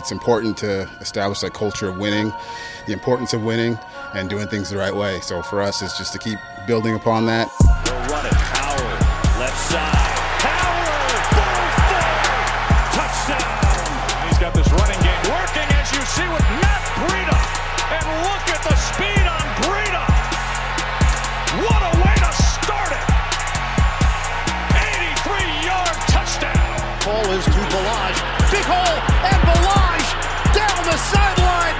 It's important to establish that culture of winning, the importance of winning, and doing things the right way. So for us, it's just to keep building upon that. Oh, They'll run it. Howard, left side. Howard, falls down. Touchdown. He's got this running game working, as you see with Matt Breida. And look at the speed on Breida. What a way to start it. 83-yard touchdown. Ball is to Ballage. Big hole, and Ballage down the sideline.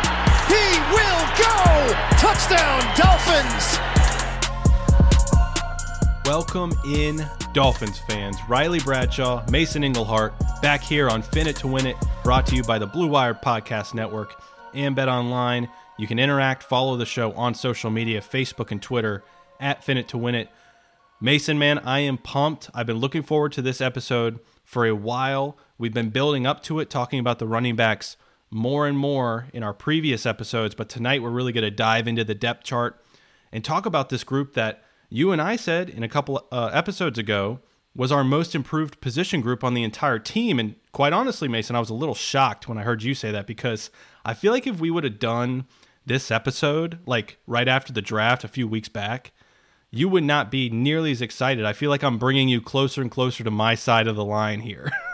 He will go. Touchdown, Dolphins. Welcome in, Dolphins fans. Riley Bradshaw, Mason Englehart, back here on Fin It to Win It, brought to you by the Blue Wire Podcast Network and Bet Online. You can interact, follow the show on social media, Facebook and Twitter at Fin It to Win It. Mason, man, I am pumped. I've been looking forward to this episode for a while. We've been building up to it, talking about the running backs more and more in our previous episodes, but tonight we're really going to dive into the depth chart and talk about this group that you and I said in a couple uh, episodes ago was our most improved position group on the entire team. And quite honestly, Mason, I was a little shocked when I heard you say that because I feel like if we would have done this episode like right after the draft a few weeks back, you would not be nearly as excited. I feel like I'm bringing you closer and closer to my side of the line here.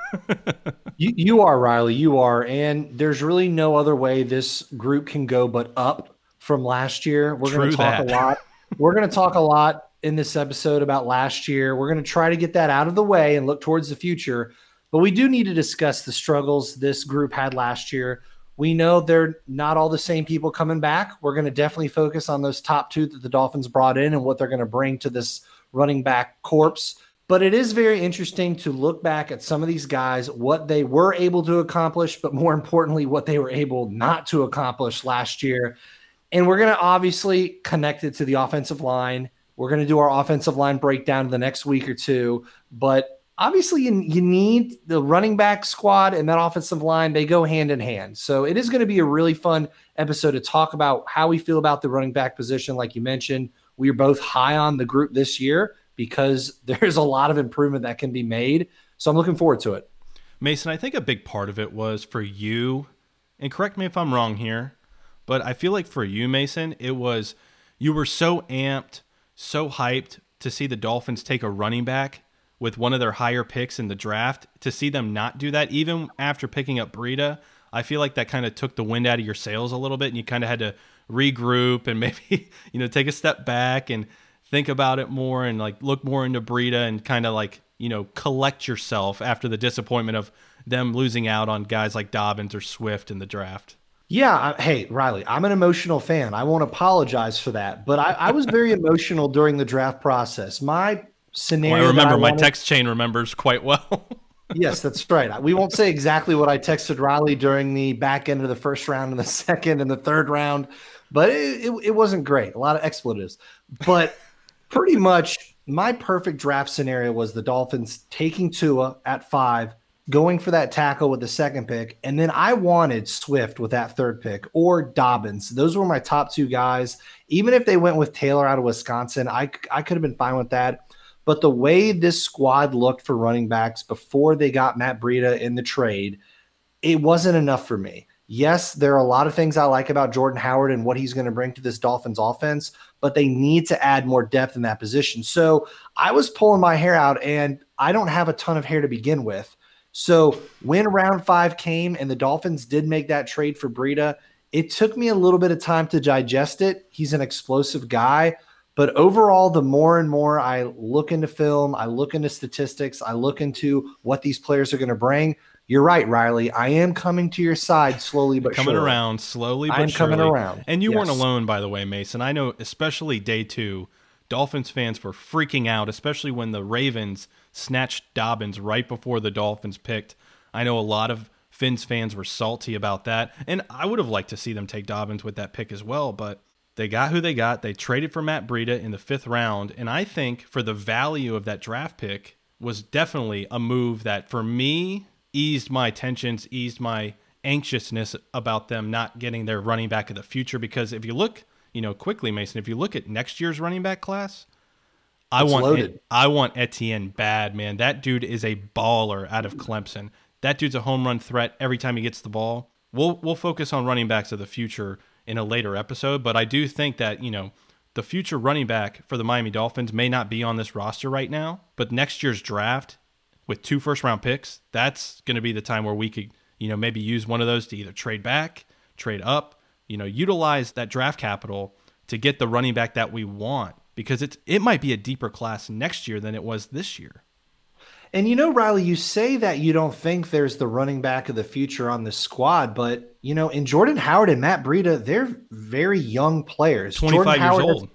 you, you are Riley, you are, and there's really no other way this group can go but up from last year. We're going to talk that. a lot. We're going to talk a lot in this episode about last year. We're going to try to get that out of the way and look towards the future. But we do need to discuss the struggles this group had last year. We know they're not all the same people coming back. We're going to definitely focus on those top two that the Dolphins brought in and what they're going to bring to this running back corpse. But it is very interesting to look back at some of these guys, what they were able to accomplish, but more importantly, what they were able not to accomplish last year. And we're going to obviously connect it to the offensive line. We're going to do our offensive line breakdown in the next week or two. But obviously, you, you need the running back squad and that offensive line, they go hand in hand. So it is going to be a really fun episode to talk about how we feel about the running back position. Like you mentioned, we are both high on the group this year because there's a lot of improvement that can be made. So I'm looking forward to it. Mason, I think a big part of it was for you, and correct me if I'm wrong here, but I feel like for you, Mason, it was you were so amped, so hyped to see the Dolphins take a running back with one of their higher picks in the draft. To see them not do that, even after picking up Breida, I feel like that kind of took the wind out of your sails a little bit, and you kind of had to regroup and maybe you know take a step back and think about it more and like look more into Breida and kind of like you know collect yourself after the disappointment of them losing out on guys like Dobbins or Swift in the draft. Yeah. I, hey, Riley, I'm an emotional fan. I won't apologize for that. But I, I was very emotional during the draft process. My scenario. Well, I remember I my wanted- text chain remembers quite well. yes, that's right. We won't say exactly what I texted Riley during the back end of the first round and the second and the third round, but it, it, it wasn't great. A lot of expletives. But pretty much my perfect draft scenario was the Dolphins taking Tua at five, going for that tackle with the second pick. And then I wanted Swift with that third pick or Dobbins. Those were my top two guys. Even if they went with Taylor out of Wisconsin, I, I could have been fine with that. But the way this squad looked for running backs before they got Matt Breida in the trade, it wasn't enough for me. Yes, there are a lot of things I like about Jordan Howard and what he's going to bring to this Dolphins offense, but they need to add more depth in that position. So I was pulling my hair out, and I don't have a ton of hair to begin with. So when round five came and the Dolphins did make that trade for Breida, it took me a little bit of time to digest it. He's an explosive guy. But overall, the more and more I look into film, I look into statistics, I look into what these players are going to bring. You're right, Riley. I am coming to your side slowly but coming surely. around slowly but I'm coming around. And you weren't alone, by the way, Mason. I know, especially day two, Dolphins fans were freaking out, especially when the Ravens snatched Dobbins right before the Dolphins picked. I know a lot of Finns fans were salty about that. And I would have liked to see them take Dobbins with that pick as well, but they got who they got. They traded for Matt Breida in the fifth round. And I think for the value of that draft pick was definitely a move that for me eased my tensions, eased my anxiousness about them not getting their running back of the future. Because if you look, you know, quickly, Mason, if you look at next year's running back class, I It's want loaded. I want Etienne bad, man. That dude is a baller out of Clemson. That dude's a home run threat every time he gets the ball. We'll we'll focus on running backs of the future in a later episode, but I do think that, you know, the future running back for the Miami Dolphins may not be on this roster right now, but next year's draft with two first round picks, that's going to be the time where we could, you know, maybe use one of those to either trade back, trade up, you know, utilize that draft capital to get the running back that we want because it's it might be a deeper class next year than it was this year. And you know, Riley, you say that you don't think there's the running back of the future on this squad, but you know, in Jordan Howard and Matt Breida, they're very young players. 25 Jordan years Howard has- old.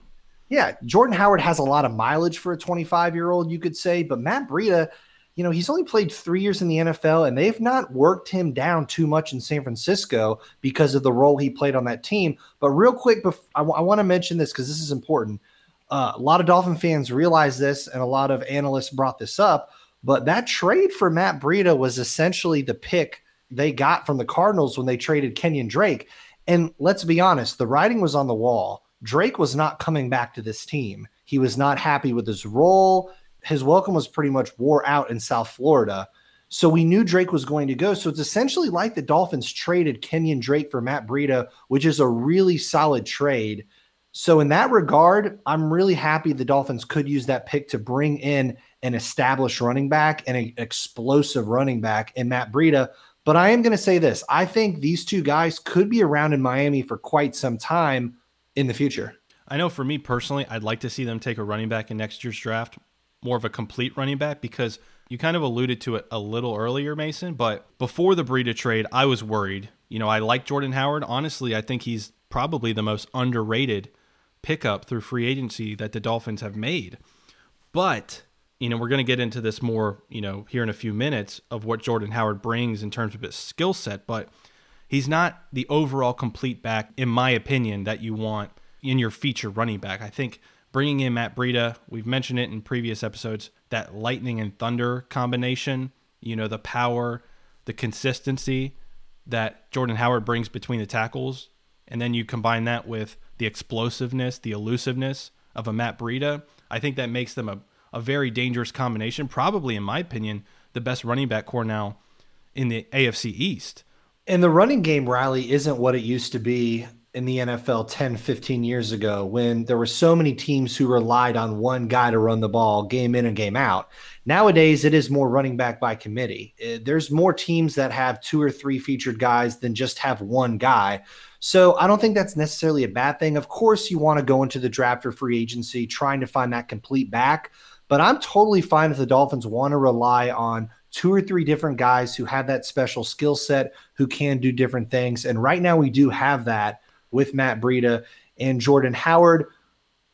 yeah, Jordan Howard has a lot of mileage for a 25 year old, you could say, but Matt Breida, you know, he's only played three years in the NFL, and they've not worked him down too much in San Francisco because of the role he played on that team. But real quick, bef- I want to mention this because this is important. Uh, a lot of Dolphin fans realize this, and a lot of analysts brought this up. But that trade for Matt Breida was essentially the pick they got from the Cardinals when they traded Kenyon Drake. And let's be honest, the writing was on the wall. Drake was not coming back to this team. He was not happy with his role. His welcome was pretty much wore out in South Florida. So we knew Drake was going to go. So it's essentially like the Dolphins traded Kenyon Drake for Matt Breida, which is a really solid trade. So in that regard, I'm really happy the Dolphins could use that pick to bring in an established running back and an explosive running back in Matt Breida. But I am going to say this: I think these two guys could be around in Miami for quite some time in the future. I know for me personally, I'd like to see them take a running back in next year's draft, more of a complete running back, because you kind of alluded to it a little earlier, Mason. But before the Breida trade, I was worried. You know, I like Jordan Howard. Honestly, I think he's probably the most underrated pickup through free agency that the Dolphins have made. But, you know, we're going to get into this more, you know, here in a few minutes of what Jordan Howard brings in terms of his skill set. But he's not the overall complete back, in my opinion, that you want in your feature running back. I think bringing in Matt Breida, we've mentioned it in previous episodes, that lightning and thunder combination, you know, the power, the consistency that Jordan Howard brings between the tackles, and then you combine that with the explosiveness, the elusiveness of a Matt Breida, I think that makes them a, a very dangerous combination. Probably, in my opinion, the best running back core now in the AFC East. And the running game, Riley, isn't what it used to be in the NFL 10, 15 years ago when there were so many teams who relied on one guy to run the ball game in and game out. Nowadays, it is more running back by committee. Uh, There's more teams that have two or three featured guys than just have one guy. So I don't think that's necessarily a bad thing. Of course, you want to go into the draft or free agency trying to find that complete back. But I'm totally fine if the Dolphins want to rely on two or three different guys who have that special skill set, who can do different things. And right now, we do have that with Matt Breida and Jordan Howard.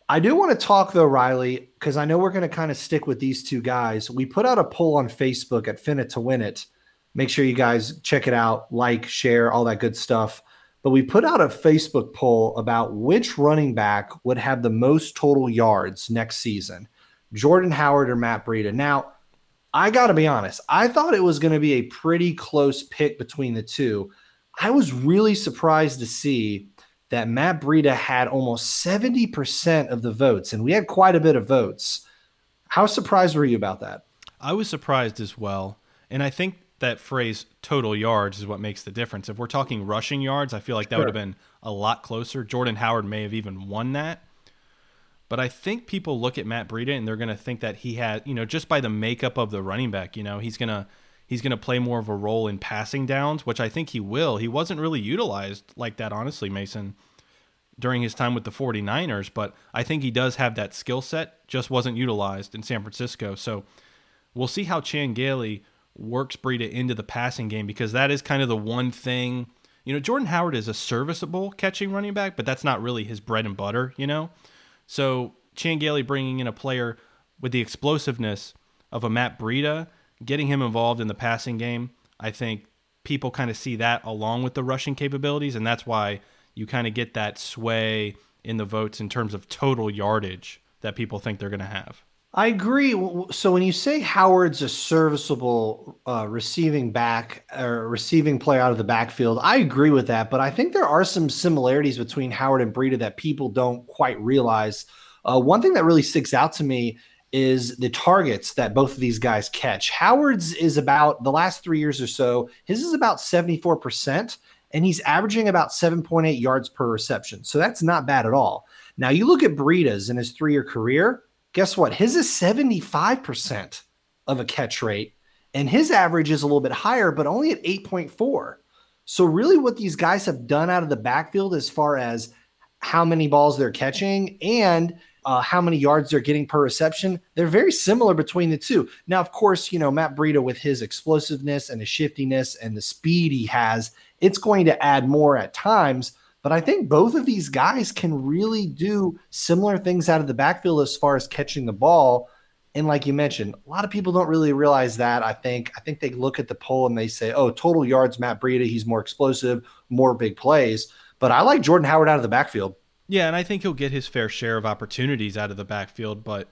I do want to talk though, Riley, because I know we're going to kind of stick with these two guys. We put out a poll on Facebook at Fin It to Win It. Make sure you guys check it out, like, share, all that good stuff. But we put out a Facebook poll about which running back would have the most total yards next season, Jordan Howard or Matt Breida. Now, I got to be honest, I thought it was going to be a pretty close pick between the two. I was really surprised to see that Matt Breida had almost 70% of the votes, and we had quite a bit of votes. How surprised were you about that? I was surprised as well. And I think that phrase total yards is what makes the difference. If we're talking rushing yards, I feel like that Sure. would have been a lot closer. Jordan Howard may have even won that. But I think people look at Matt Breida and they're going to think that he had, you know, just by the makeup of the running back, you know, he's going to he's going to play more of a role in passing downs, which I think he will. He wasn't really utilized like that honestly, Mason, during his time with the 49ers, but I think he does have that skill set, just wasn't utilized in San Francisco. So we'll see how Chan Gailey works Breida into the passing game because that is kind of the one thing. You know, Jordan Howard is a serviceable catching running back, but that's not really his bread and butter, you know? So Chan Gailey bringing in a player with the explosiveness of a Matt Breida, getting him involved in the passing game, I think people kind of see that along with the rushing capabilities, and that's why you kind of get that sway in the votes in terms of total yardage that people think they're going to have. I agree. So when you say Howard's a serviceable uh, receiving back or receiving player out of the backfield, I agree with that. But I think there are some similarities between Howard and Breida that people don't quite realize. Uh, one thing that really sticks out to me is the targets that both of these guys catch. Howard's is about the last three years or so, his is about 74%, and he's averaging about 7.8 yards per reception. So that's not bad at all. Now, you look at Breida's in his three year career, guess what? His is 75% of a catch rate, and his average is a little bit higher, but only at 8.4. So, really, what these guys have done out of the backfield as far as how many balls they're catching and uh, how many yards they're getting per reception, they're very similar between the two. Now, of course, you know, Matt Breida with his explosiveness and his shiftiness and the speed he has, it's going to add more at times. But I think both of these guys can really do similar things out of the backfield as far as catching the ball. And like you mentioned, a lot of people don't really realize that. I think I think they look at the poll and they say, "Oh, total yards, Matt Breida, he's more explosive, more big plays." But I like Jordan Howard out of the backfield. Yeah, and I think he'll get his fair share of opportunities out of the backfield, but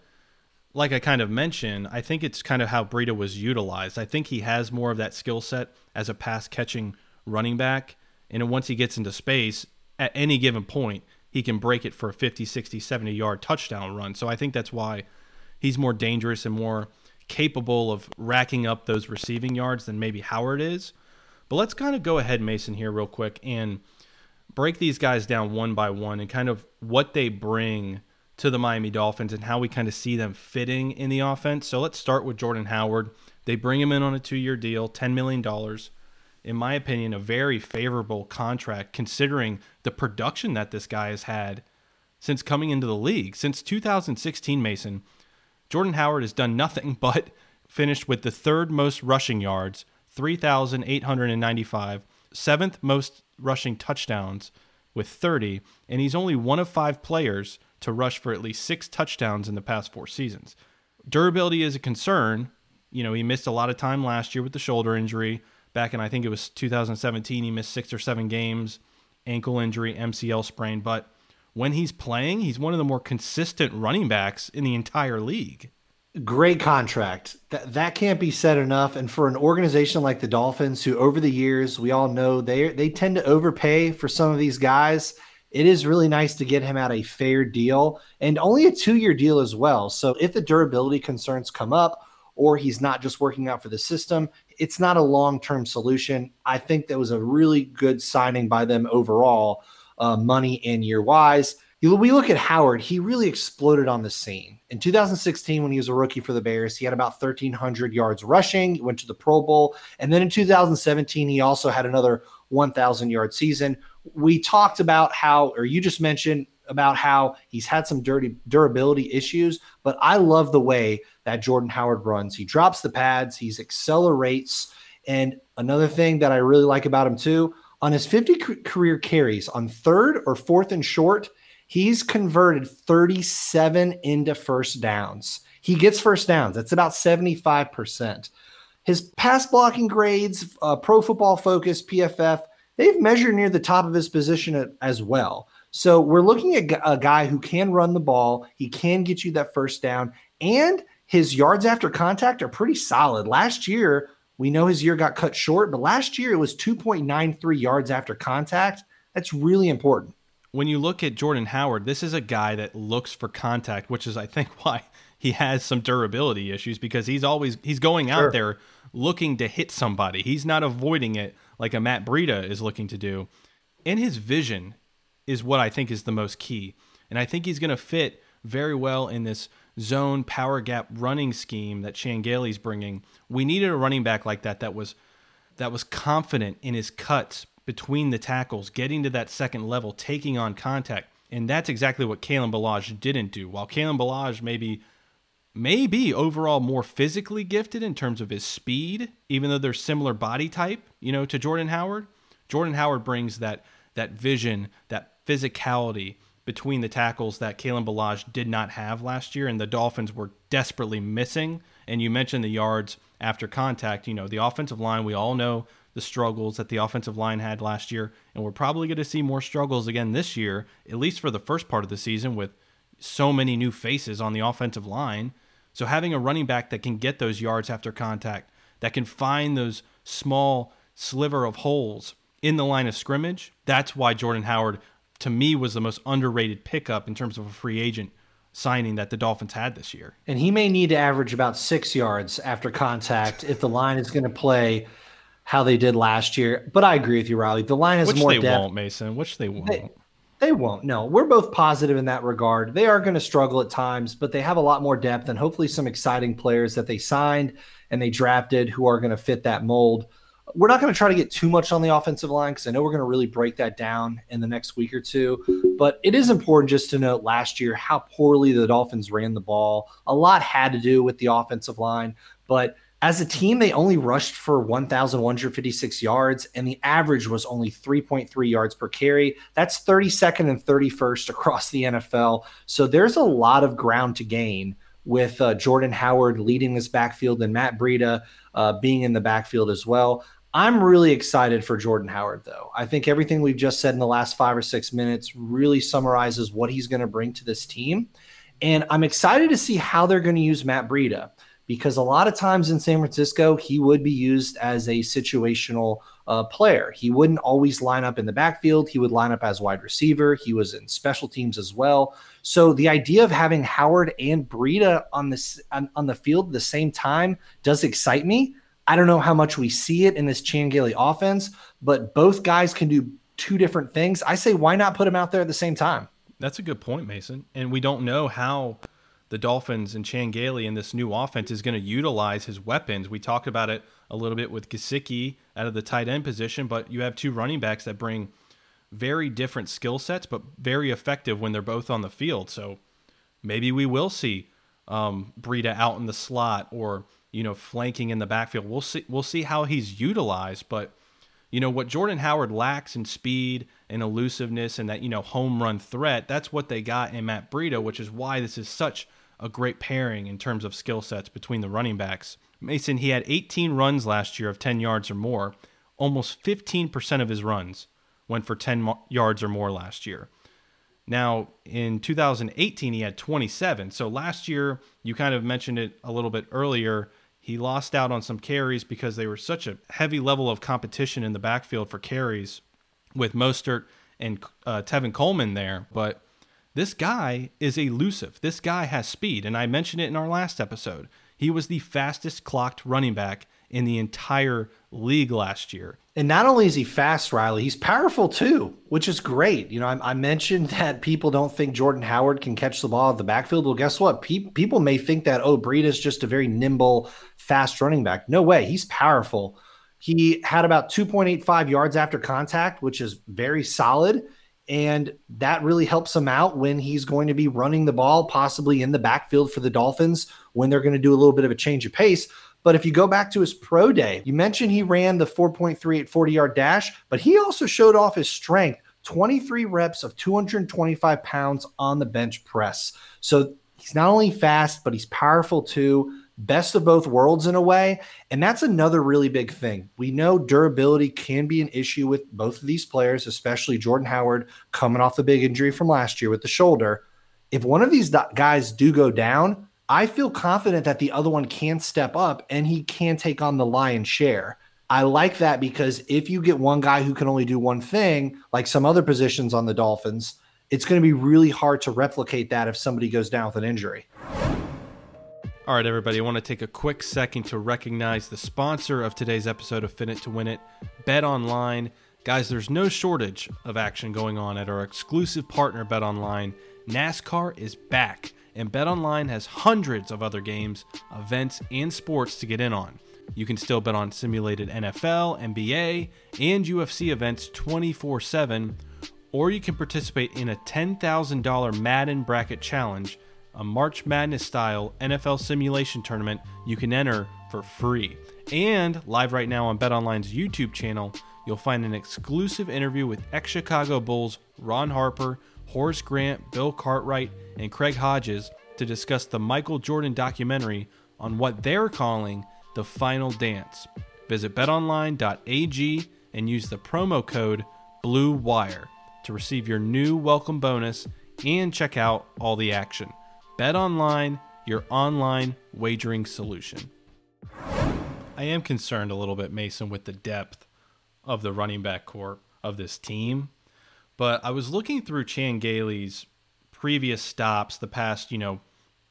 like I kind of mentioned, I think it's kind of how Breida was utilized. I think he has more of that skill set as a pass catching running back. And once he gets into space, at any given point, he can break it for a 50, 60, 70 yard touchdown run. So I think that's why he's more dangerous and more capable of racking up those receiving yards than maybe Howard is. But let's kind of go ahead, Mason, here, real quick, and break these guys down one by one and kind of what they bring to the Miami Dolphins and how we kind of see them fitting in the offense. So let's start with Jordan Howard. They bring him in on a two year deal, $10 million. In my opinion, a very favorable contract considering the production that this guy has had since coming into the league. Since 2016, Mason, Jordan Howard has done nothing but finished with the third most rushing yards, 3,895, seventh most rushing touchdowns with 30, and he's only one of five players to rush for at least six touchdowns in the past four seasons. Durability is a concern. You know, he missed a lot of time last year with the shoulder injury. Back in, I think it was 2017, he missed six or seven games, ankle injury, MCL sprain. But when he's playing, he's one of the more consistent running backs in the entire league. Great contract. That that can't be said enough. And for an organization like the Dolphins, who over the years we all know they they tend to overpay for some of these guys, it is really nice to get him at a fair deal and only a two year deal as well. So if the durability concerns come up, or he's not just working out for the system, it's not a long term solution. I think that was a really good signing by them overall, uh, money and year wise we look at Howard, he really exploded on the scene. In 2016, when he was a rookie for the Bears, he had about 1,300 yards rushing, went to the Pro Bowl. And then in 2017, he also had another 1,000 yard season. We talked about how, or you just mentioned about how he's had some dirty durability issues, but I love the way that Jordan Howard runs. He drops the pads, he accelerates. And another thing that I really like about him too, on his 50 career carries on third or fourth and short, He's converted 37 into first downs. He gets first downs. That's about 75%. His pass blocking grades, uh, Pro Football Focus, PFF, they've measured near the top of his position as well. So we're looking at a guy who can run the ball. He can get you that first down, and his yards after contact are pretty solid. Last year, we know his year got cut short, but last year it was 2.93 yards after contact. That's really important when you look at Jordan Howard, this is a guy that looks for contact, which is I think why he has some durability issues because he's always he's going out there looking to hit somebody. He's not avoiding it like a Matt Breida is looking to do. And his vision is what I think is the most key. And I think he's going to fit very well in this zone power gap running scheme that Gailey's bringing. We needed a running back like that that was that was confident in his cuts, between the tackles, getting to that second level, taking on contact. And that's exactly what Kalen Ballage didn't do. While Kalen Ballage maybe maybe overall more physically gifted in terms of his speed, even though they're similar body type, you know, to Jordan Howard. Jordan Howard brings that that vision, that physicality between the tackles that Kalen Ballage did not have last year, and the Dolphins were desperately missing. And you mentioned the yards after contact. You know, the offensive line, we all know the struggles that the offensive line had last year, and we're probably going to see more struggles again this year, at least for the first part of the season with so many new faces on the offensive line. So having a running back that can get those yards after contact, that can find those small sliver of holes in the line of scrimmage, that's why Jordan Howard to me was the most underrated pickup in terms of a free agent signing that the Dolphins had this year. And he may need to average about 6 yards after contact if the line is going to play how they did last year. But I agree with you, Riley. The line has more. Which more they depth. won't, Mason. Which they won't. They, they won't. No, we're both positive in that regard. They are going to struggle at times, but they have a lot more depth and hopefully some exciting players that they signed and they drafted who are going to fit that mold. We're not going to try to get too much on the offensive line because I know we're going to really break that down in the next week or two. But it is important just to note last year how poorly the Dolphins ran the ball. A lot had to do with the offensive line, but as a team, they only rushed for 1,156 yards, and the average was only 3.3 yards per carry. That's 32nd and 31st across the NFL. So there's a lot of ground to gain with uh, Jordan Howard leading this backfield and Matt Breida uh, being in the backfield as well. I'm really excited for Jordan Howard, though. I think everything we've just said in the last five or six minutes really summarizes what he's going to bring to this team. And I'm excited to see how they're going to use Matt Breida because a lot of times in San Francisco, he would be used as a situational uh, player. He wouldn't always line up in the backfield. He would line up as wide receiver. He was in special teams as well. So the idea of having Howard and Breida on this on, on the field at the same time does excite me. I don't know how much we see it in this Chan Gailey offense, but both guys can do two different things. I say why not put them out there at the same time? That's a good point, Mason. And we don't know how the Dolphins and Chan Gailey in this new offense is going to utilize his weapons. We talked about it a little bit with Gesicki out of the tight end position, but you have two running backs that bring very different skill sets, but very effective when they're both on the field. So maybe we will see um, Breida out in the slot or you know flanking in the backfield. We'll see. We'll see how he's utilized, but you know what Jordan Howard lacks in speed and elusiveness and that you know home run threat. That's what they got in Matt Breida, which is why this is such a great pairing in terms of skill sets between the running backs. Mason, he had 18 runs last year of 10 yards or more. Almost 15% of his runs went for 10 yards or more last year. Now, in 2018, he had 27. So last year, you kind of mentioned it a little bit earlier. He lost out on some carries because they were such a heavy level of competition in the backfield for carries with Mostert and uh, Tevin Coleman there. But this guy is elusive. This guy has speed. And I mentioned it in our last episode. He was the fastest clocked running back in the entire league last year. And not only is he fast, Riley, he's powerful too, which is great. You know, I, I mentioned that people don't think Jordan Howard can catch the ball at the backfield. Well, guess what? Pe- people may think that, oh, Breida is just a very nimble, fast running back. No way. He's powerful. He had about 2.85 yards after contact, which is very solid. And that really helps him out when he's going to be running the ball, possibly in the backfield for the Dolphins when they're going to do a little bit of a change of pace. But if you go back to his pro day, you mentioned he ran the 4.38 40 yard dash, but he also showed off his strength 23 reps of 225 pounds on the bench press. So he's not only fast, but he's powerful too. Best of both worlds in a way. And that's another really big thing. We know durability can be an issue with both of these players, especially Jordan Howard coming off the big injury from last year with the shoulder. If one of these guys do go down, I feel confident that the other one can step up and he can take on the lion's share. I like that because if you get one guy who can only do one thing, like some other positions on the Dolphins, it's going to be really hard to replicate that if somebody goes down with an injury. All right, everybody, I want to take a quick second to recognize the sponsor of today's episode of Fin It to Win It, Bet Online. Guys, there's no shortage of action going on at our exclusive partner, Bet Online. NASCAR is back, and BetOnline has hundreds of other games, events, and sports to get in on. You can still bet on simulated NFL, NBA, and UFC events 24 7, or you can participate in a $10,000 Madden Bracket Challenge, a March Madness style NFL simulation tournament you can enter for free. And live right now on BetOnline's YouTube channel, you'll find an exclusive interview with ex Chicago Bulls Ron Harper, Horace Grant, Bill Cartwright, and Craig Hodges to discuss the Michael Jordan documentary on what they're calling the final dance. Visit betonline.ag and use the promo code BLUEWIRE to receive your new welcome bonus and check out all the action. BetOnline, your online wagering solution. I am concerned a little bit, Mason, with the depth of the running back core of this team. But I was looking through Chan Gailey's previous stops the past, you know,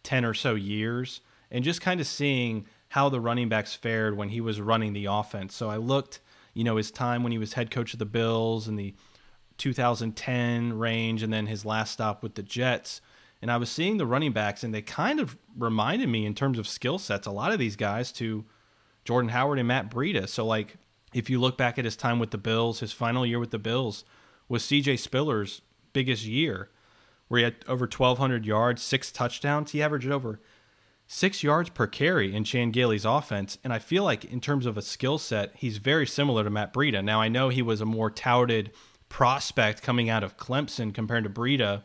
10 or so years and just kind of seeing how the running backs fared when he was running the offense. So I looked, you know, his time when he was head coach of the Bills in the 2010 range and then his last stop with the Jets. And I was seeing the running backs and they kind of reminded me in terms of skill sets, a lot of these guys to Jordan Howard and Matt Breida. So like if you look back at his time with the Bills, his final year with the Bills was CJ Spiller's biggest year, where he had over 1,200 yards, six touchdowns. He averaged over six yards per carry in Chan Gailey's offense. And I feel like, in terms of a skill set, he's very similar to Matt Breida. Now, I know he was a more touted prospect coming out of Clemson compared to Breida,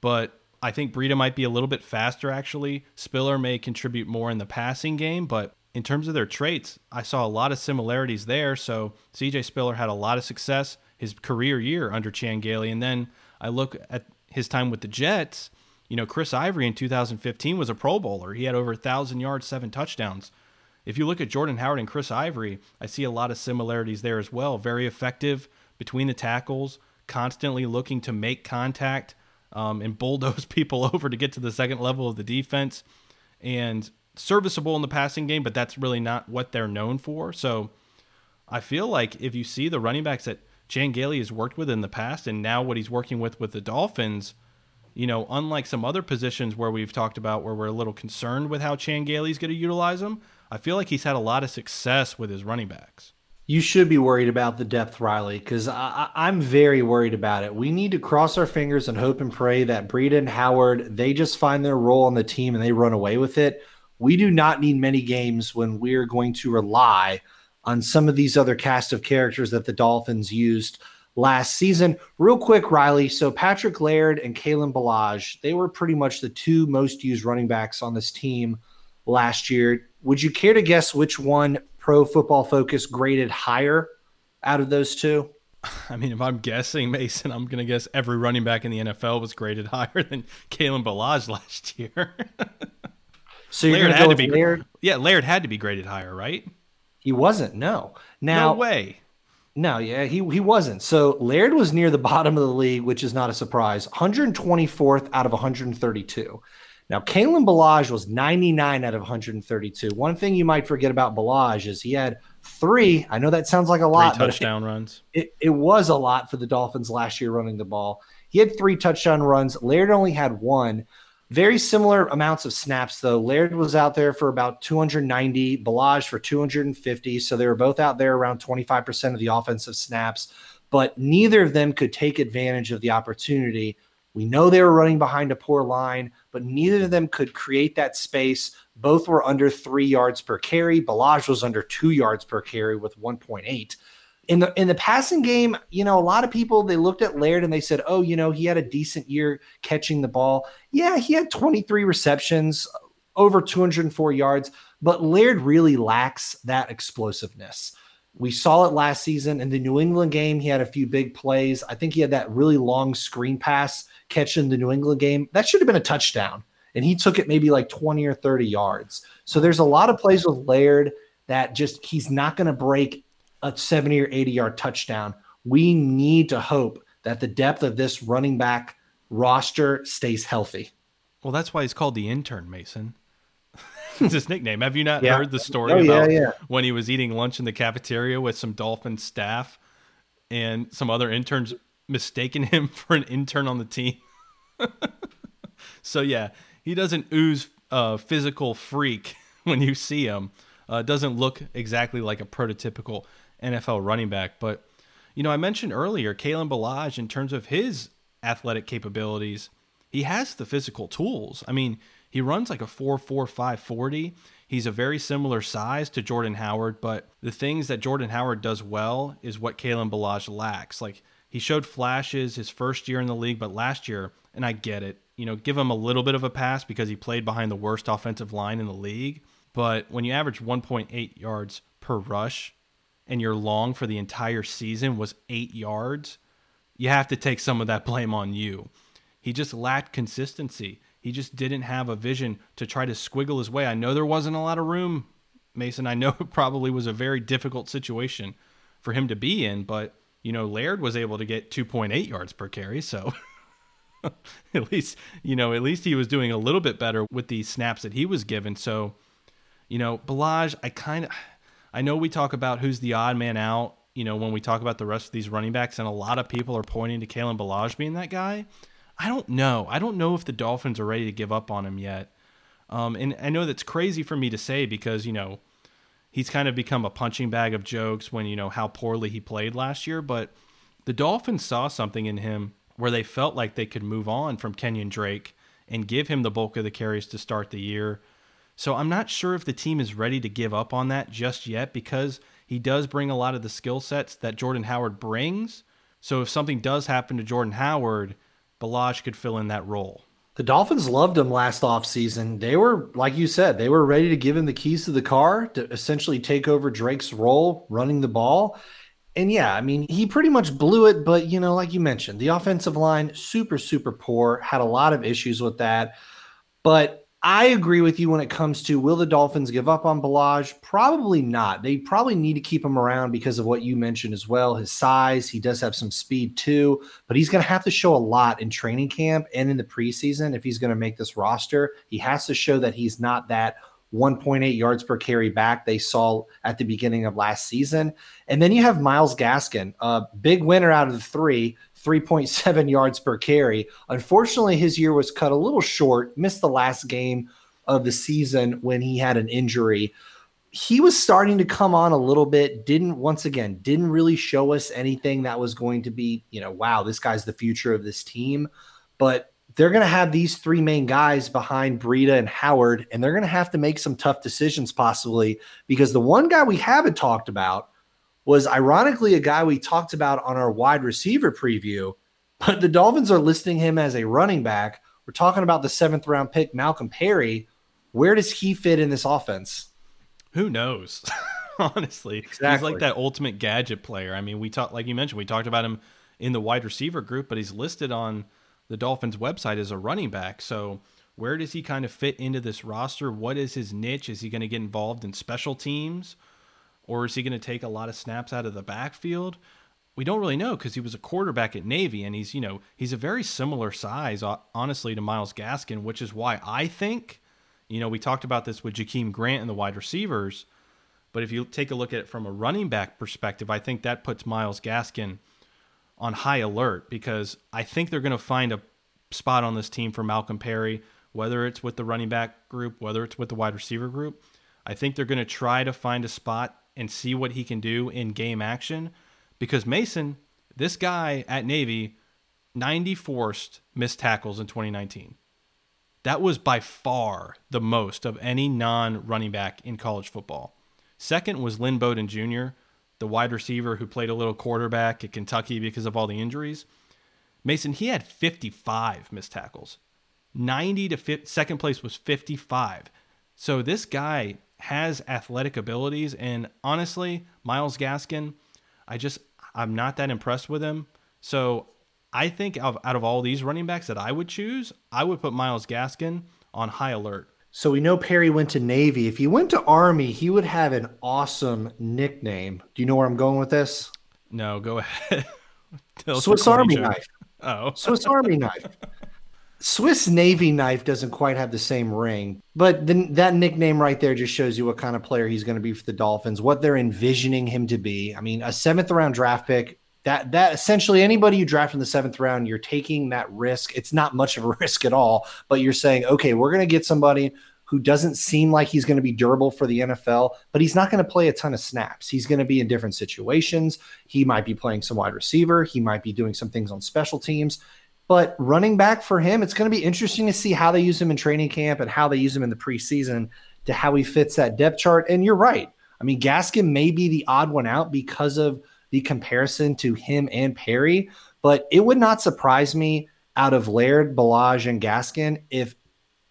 but I think Breida might be a little bit faster, actually. Spiller may contribute more in the passing game, but in terms of their traits, I saw a lot of similarities there. So CJ Spiller had a lot of success his career year under Chan Gailey. And then I look at his time with the Jets. You know, Chris Ivory in 2015 was a Pro Bowler. He had over 1,000 yards, seven touchdowns. If you look at Jordan Howard and Chris Ivory, I see a lot of similarities there as well. Very effective between the tackles, constantly looking to make contact um, and bulldoze people over to get to the second level of the defense. And serviceable in the passing game, but that's really not what they're known for. So I feel like if you see the running backs that Chan Gailey has worked with in the past and now what he's working with with the Dolphins, you know, unlike some other positions where we've talked about where we're a little concerned with how Chan Gailey's going to utilize them, I feel like he's had a lot of success with his running backs. You should be worried about the depth, Riley, because I'm very worried about it. We need to cross our fingers and hope and pray that Breida and Howard they just find their role on the team and they run away with it. We do not need many games when we're going to rely on some of these other cast of characters that the Dolphins used last season. Real quick, Riley. So Patrick Laird and Kalen Ballage, they were pretty much the two most used running backs on this team last year. Would you care to guess which one Pro Football Focus graded higher out of those two? I mean, if I'm guessing, Mason, I'm going to guess every running back in the NFL was graded higher than Kalen Ballage last year. So Laird had to be Laird? Yeah, Laird had to be graded higher, right? He wasn't. No. Now, no way. No, yeah, he he wasn't. So Laird was near the bottom of the league, which is not a surprise. 124th out of 132. Now, Kalen Ballage was 99 out of 132. One thing you might forget about Ballage is he had three. I know that sounds like a lot. Three touchdown it, runs. It, it was a lot for the Dolphins last year running the ball. He had three touchdown runs. Laird only had one. Very similar amounts of snaps, though. Laird was out there for about 290, Ballage for 250. So they were both out there around 25% of the offensive snaps, but neither of them could take advantage of the opportunity. We know they were running behind a poor line, but neither of them could create that space. Both were under three yards per carry. Ballage was under two yards per carry with 1.8 in the in the passing game, you know, a lot of people they looked at Laird and they said, "Oh, you know, he had a decent year catching the ball." Yeah, he had 23 receptions, over 204 yards, but Laird really lacks that explosiveness. We saw it last season in the New England game. He had a few big plays. I think he had that really long screen pass catch in the New England game. That should have been a touchdown. And he took it maybe like 20 or 30 yards. So there's a lot of plays with Laird that just he's not going to break a 70 or 80 yard touchdown. We need to hope that the depth of this running back roster stays healthy. Well, that's why he's called the intern, Mason. it's his nickname. Have you not yeah. heard the story oh, about yeah, yeah. when he was eating lunch in the cafeteria with some Dolphin staff and some other interns mistaken him for an intern on the team? so, yeah, he doesn't ooze uh, physical freak when you see him. Uh, doesn't look exactly like a prototypical NFL running back. But, you know, I mentioned earlier, Kalen Ballage, in terms of his athletic capabilities, he has the physical tools. I mean, he runs like a 4 4 5 40. He's a very similar size to Jordan Howard, but the things that Jordan Howard does well is what Kalen Ballage lacks. Like, he showed flashes his first year in the league, but last year, and I get it, you know, give him a little bit of a pass because he played behind the worst offensive line in the league. But when you average 1.8 yards per rush and your long for the entire season was eight yards, you have to take some of that blame on you. He just lacked consistency. He just didn't have a vision to try to squiggle his way. I know there wasn't a lot of room, Mason. I know it probably was a very difficult situation for him to be in, but you know, Laird was able to get 2.8 yards per carry, so at least, you know, at least he was doing a little bit better with the snaps that he was given. So, you know, Ballage, I kind of I know we talk about who's the odd man out, you know, when we talk about the rest of these running backs, and a lot of people are pointing to Kalen Ballage being that guy. I don't know. I don't know if the Dolphins are ready to give up on him yet. Um, and I know that's crazy for me to say because, you know, he's kind of become a punching bag of jokes when, you know, how poorly he played last year. But the Dolphins saw something in him where they felt like they could move on from Kenyon Drake and give him the bulk of the carries to start the year. So I'm not sure if the team is ready to give up on that just yet because he does bring a lot of the skill sets that Jordan Howard brings. So if something does happen to Jordan Howard, Ballage could fill in that role. The Dolphins loved him last offseason. They were, like you said, they were ready to give him the keys to the car to essentially take over Drake's role running the ball. And yeah, I mean, he pretty much blew it, but you know, like you mentioned, the offensive line super super poor, had a lot of issues with that. But I agree with you when it comes to will the Dolphins give up on Ballage? Probably not. They probably need to keep him around because of what you mentioned as well. His size, he does have some speed too, but he's going to have to show a lot in training camp and in the preseason if he's going to make this roster. He has to show that he's not that 1.8 yards per carry back they saw at the beginning of last season. And then you have Myles Gaskin, a big winner out of the three, 3.7 yards per carry. Unfortunately, his year was cut a little short, missed the last game of the season when he had an injury. He was starting to come on a little bit, didn't once again, didn't really show us anything that was going to be, you know, wow, this guy's the future of this team. But they're going to have these three main guys behind Breida and Howard, and they're going to have to make some tough decisions possibly because the one guy we haven't talked about was ironically a guy we talked about on our wide receiver preview, but the Dolphins are listing him as a running back. We're talking about the seventh round pick, Malcolm Perry. Where does he fit in this offense? Who knows? Honestly, exactly. he's like that ultimate gadget player. I mean, we talked, like you mentioned, we talked about him in the wide receiver group, but he's listed on the Dolphins website as a running back. So, where does he kind of fit into this roster? What is his niche? Is he going to get involved in special teams? Or is he going to take a lot of snaps out of the backfield? We don't really know because he was a quarterback at Navy and he's, you know, he's a very similar size, honestly, to Myles Gaskin, which is why I think, you know, we talked about this with Jakeem Grant and the wide receivers. But if you take a look at it from a running back perspective, I think that puts Myles Gaskin on high alert because I think they're going to find a spot on this team for Malcolm Perry, whether it's with the running back group, whether it's with the wide receiver group. I think they're going to try to find a spot and see what he can do in game action. Because Mason, this guy at Navy, 90 forced missed tackles in 2019. That was by far the most of any non running back in college football. Second was Lynn Bowden Jr., the wide receiver who played a little quarterback at Kentucky because of all the injuries. Mason, he had 55 missed tackles. 90 to 50, second place was 55. So this guy has athletic abilities. And honestly, Myles Gaskin, I just, I'm not that impressed with him. So I think of, out of all these running backs that I would choose, I would put Myles Gaskin on high alert. So we know Perry went to Navy. If he went to Army, he would have an awesome nickname. Do you know where I'm going with this? No, go ahead. Swiss Army knife. Oh, Swiss Army knife. Swiss Navy knife doesn't quite have the same ring, but then that nickname right there just shows you what kind of player he's going to be for the Dolphins, what they're envisioning him to be. I mean, a seventh round draft pick. That that essentially anybody you draft in the seventh round, you're taking that risk. It's not much of a risk at all, but you're saying, okay, we're going to get somebody who doesn't seem like he's going to be durable for the NFL, but he's not going to play a ton of snaps. He's going to be in different situations. He might be playing some wide receiver. He might be doing some things on special teams. But running back for him, it's going to be interesting to see how they use him in training camp and how they use him in the preseason to how he fits that depth chart. And you're right. I mean, Gaskin may be the odd one out because of the comparison to him and Perry, but it would not surprise me out of Laird, Ballage, and Gaskin if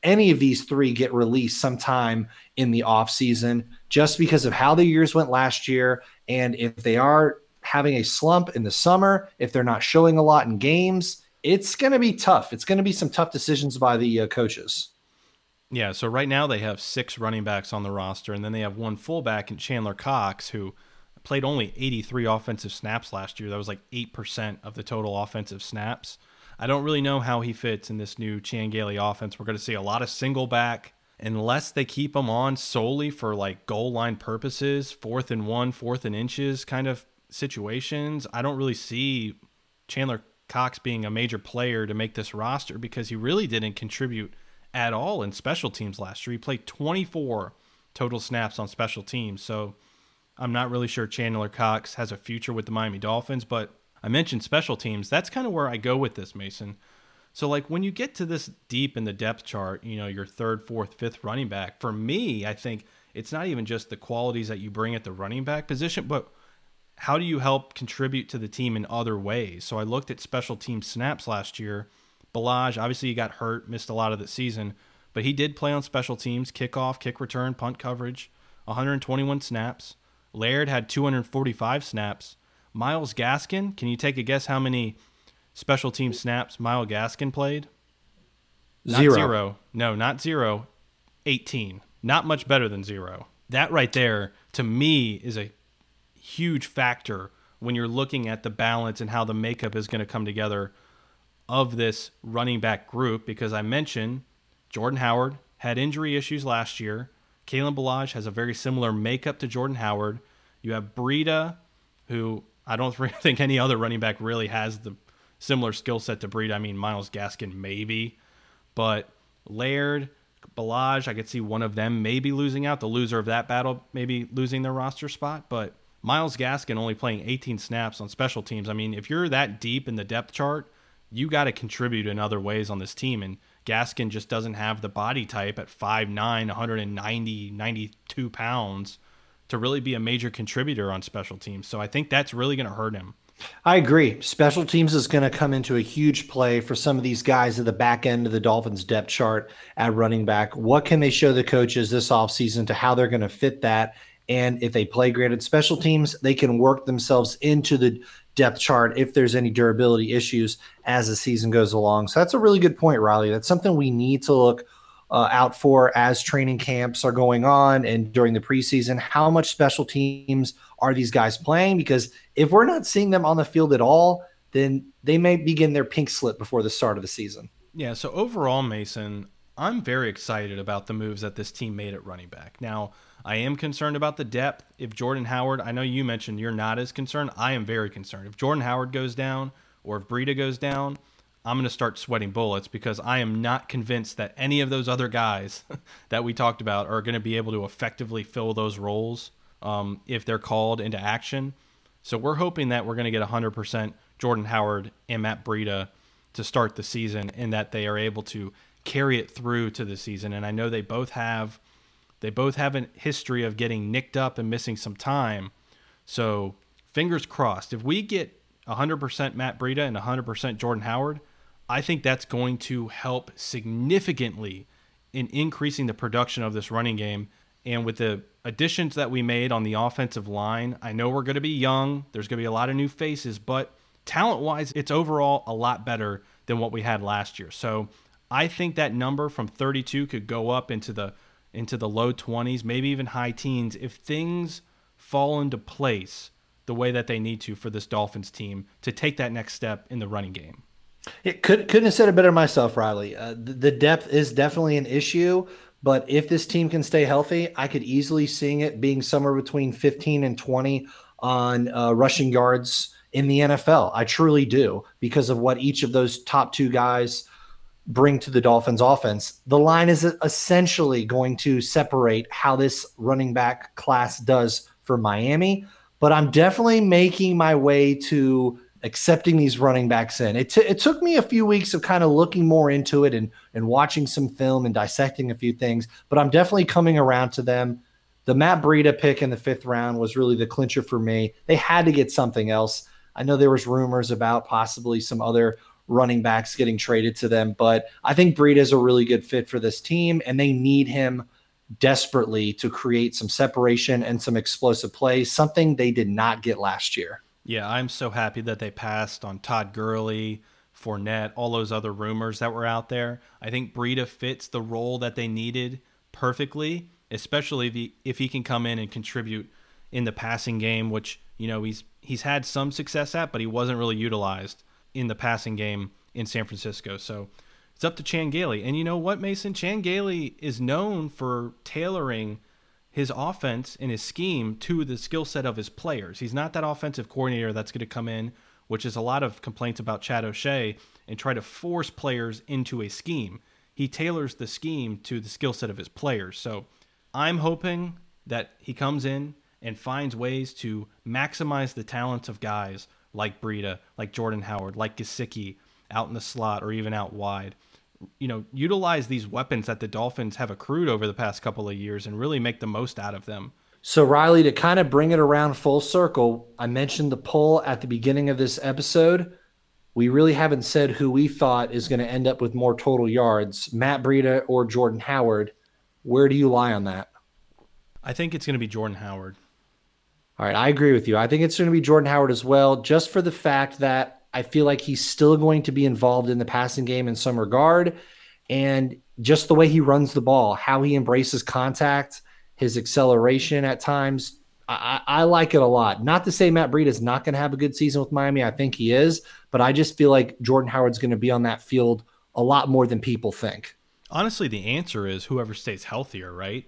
any of these three get released sometime in the offseason just because of how the years went last year. And if they are having a slump in the summer, if they're not showing a lot in games, it's going to be tough. It's going to be some tough decisions by the uh, coaches. Yeah, so right now they have six running backs on the roster, and then they have one fullback in Chandler Cox, who played only 83 offensive snaps last year. That was like 8% of the total offensive snaps. I don't really know how he fits in this new Chan Gailey offense. We're going to see a lot of single back unless they keep him on solely for like goal line purposes, fourth and one, fourth and inches kind of situations. I don't really see Chandler Cox being a major player to make this roster because he really didn't contribute – at all in special teams last year. He played 24 total snaps on special teams. So I'm not really sure Chandler Cox has a future with the Miami Dolphins, but I mentioned special teams. That's kind of where I go with this, Mason. So, like, when you get to this deep in the depth chart, you know, your third, fourth, fifth running back, for me, I think it's not even just the qualities that you bring at the running back position, but how do you help contribute to the team in other ways? So, I looked at special team snaps last year Ballage, obviously, he got hurt, missed a lot of the season, but he did play on special teams, kickoff, kick return, punt coverage, 121 snaps. Laird had 245 snaps. Myles Gaskin, can you take a guess how many special team snaps Myles Gaskin played? Not zero. zero. No, not zero. 18. Not much better than zero. That right there, to me, is a huge factor when you're looking at the balance and how the makeup is going to come together of this running back group because I mentioned Jordan Howard had injury issues last year. Kalen Ballage has a very similar makeup to Jordan Howard. You have Breida, who I don't think any other running back really has the similar skill set to Breida. I mean, Myles Gaskin maybe, but Laird, Ballage, I could see one of them maybe losing out. The loser of that battle maybe losing their roster spot, but Myles Gaskin only playing 18 snaps on special teams. I mean, if you're that deep in the depth chart, you got to contribute in other ways on this team. And Gaskin just doesn't have the body type at 5'9, 190, 92 pounds to really be a major contributor on special teams. So I think that's really going to hurt him. I agree. Special teams is going to come into a huge play for some of these guys at the back end of the Dolphins depth chart at running back. What can they show the coaches this offseason to how they're going to fit that? And if they play at special teams, they can work themselves into the depth chart if there's any durability issues as the season goes along. So that's a really good point, Riley. That's something we need to look uh, out for as training camps are going on and during the preseason. How much special teams are these guys playing? Because if we're not seeing them on the field at all, then they may begin their pink slip before the start of the season. Yeah. So overall, Mason, I'm very excited about the moves that this team made at running back. Now, I am concerned about the depth. If Jordan Howard, I know you mentioned you're not as concerned. I am very concerned. If Jordan Howard goes down or if Breida goes down, I'm going to start sweating bullets because I am not convinced that any of those other guys that we talked about are going to be able to effectively fill those roles um, if they're called into action. So we're hoping that we're going to get 100% Jordan Howard and Matt Breida to start the season and that they are able to carry it through to the season. And I know they both have they both have a history of getting nicked up and missing some time. So, fingers crossed. If we get 100% Matt Breida and 100% Jordan Howard, I think that's going to help significantly in increasing the production of this running game. And with the additions that we made on the offensive line, I know we're going to be young. There's going to be a lot of new faces, but talent wise, it's overall a lot better than what we had last year. So I think that number from 32 could go up into the into the low 20s, maybe even high teens, if things fall into place the way that they need to for this Dolphins team to take that next step in the running game. It could couldn't have said it better myself, Riley. Uh, the, the depth is definitely an issue, but if this team can stay healthy, I could easily see it being somewhere between 15 and 20 on uh, rushing yards in the NFL. I truly do because of what each of those top two guys bring to the Dolphins offense. The line is essentially going to separate how this running back class does for Miami, but I'm definitely making my way to accepting these running backs in. It, t- it took me a few weeks of kind of looking more into it and, and watching some film and dissecting a few things, but I'm definitely coming around to them. The Matt Breida pick in the fifth round was really the clincher for me. They had to get something else. I know there was rumors about possibly some other running backs getting traded to them. But I think Breida is a really good fit for this team, and they need him desperately to create some separation and some explosive plays, something they did not get last year. Yeah, I'm so happy that they passed on Todd Gurley, Fournette, all those other rumors that were out there. I think Breida fits the role that they needed perfectly, especially if he, if he can come in and contribute in the passing game, which you know he's he's had some success at, but he wasn't really utilized in the passing game in San Francisco. So it's up to Chan Gailey. And you know what, Mason? Chan Gailey is known for tailoring his offense and his scheme to the skill set of his players. He's not that offensive coordinator that's going to come in, which is a lot of complaints about Chad O'Shea, and try to force players into a scheme. He tailors the scheme to the skill set of his players. So I'm hoping that he comes in and finds ways to maximize the talents of guys like Breida, like Jordan Howard, like Gesicki out in the slot or even out wide you know, utilize these weapons that the Dolphins have accrued over the past couple of years and really make the most out of them. So, Riley, to kind of bring it around full circle, I mentioned the poll at the beginning of this episode. We really haven't said who we thought is going to end up with more total yards, Matt Breida or Jordan Howard. Where do you lie on that? I think it's going to be Jordan Howard. All right, I agree with you. I think it's going to be Jordan Howard as well, just for the fact that I feel like he's still going to be involved in the passing game in some regard. And just the way he runs the ball, how he embraces contact, his acceleration at times, I, I like it a lot. Not to say Matt Breida is not going to have a good season with Miami. I think he is, but I just feel like Jordan Howard's going to be on that field a lot more than people think. Honestly, the answer is whoever stays healthier, right?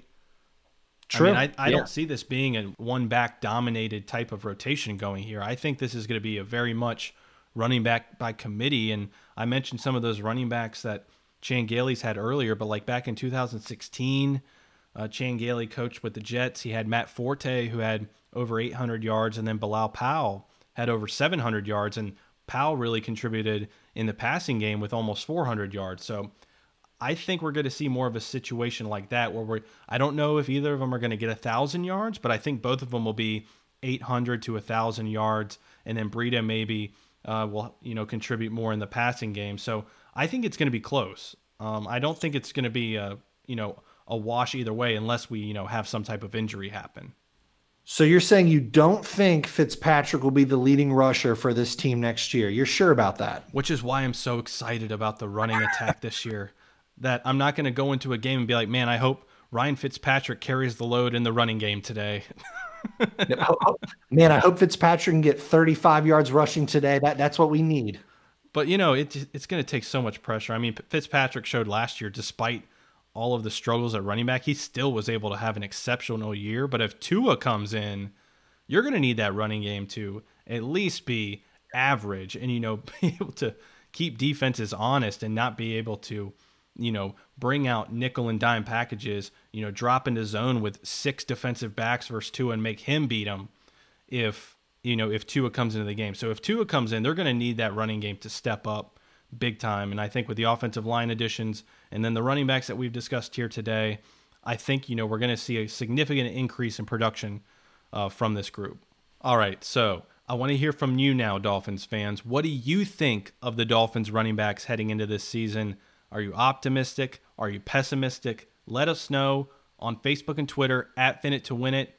True. I, mean, I, I yeah. don't see this being a one back dominated type of rotation going here. I think this is going to be a very much running back by committee. And I mentioned some of those running backs that Chan Gailey's had earlier, but like back in 2016, uh, Chan Gailey coached with the Jets. He had Matt Forte, who had over 800 yards, and then Bilal Powell had over 700 yards. And Powell really contributed in the passing game with almost 400 yards. So I think we're going to see more of a situation like that where we're, I don't know if either of them are going to get a thousand yards, but I think both of them will be 800 to a thousand yards. And then Breida maybe uh, will you know contribute more in the passing game. So I think it's going to be close. Um, I don't think it's going to be a you know a wash either way unless we you know have some type of injury happen. So you're saying you don't think Fitzpatrick will be the leading rusher for this team next year? You're sure about that? Which is why I'm so excited about the running attack this year. That I'm not going to go into a game and be like, man, I hope Ryan Fitzpatrick carries the load in the running game today. Man, I hope Fitzpatrick can get 35 yards rushing today. That that's what we need. But you know, it, it's going to take so much pressure. I mean, Fitzpatrick showed last year, despite all of the struggles at running back, he still was able to have an exceptional year. But if Tua comes in, you're going to need that running game to at least be average, and you know, be able to keep defenses honest and not be able to you know, bring out nickel and dime packages, you know, drop into zone with six defensive backs versus Tua and make him beat them if, you know, if Tua comes into the game. So if Tua comes in, they're going to need that running game to step up big time. And I think with the offensive line additions and then the running backs that we've discussed here today, I think, you know, we're going to see a significant increase in production uh, from this group. All right. So I want to hear from you now, Dolphins fans. What do you think of the Dolphins running backs heading into this season? Are you optimistic? Are you pessimistic? Let us know on Facebook and Twitter at Fin It to Win It.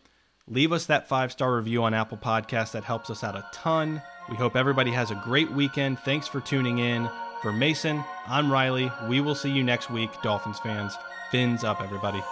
Leave us that five star review on Apple Podcasts. That helps us out a ton. We hope everybody has a great weekend. Thanks for tuning in. For Mason, I'm Riley. We will see you next week, Dolphins fans. Fins up, everybody.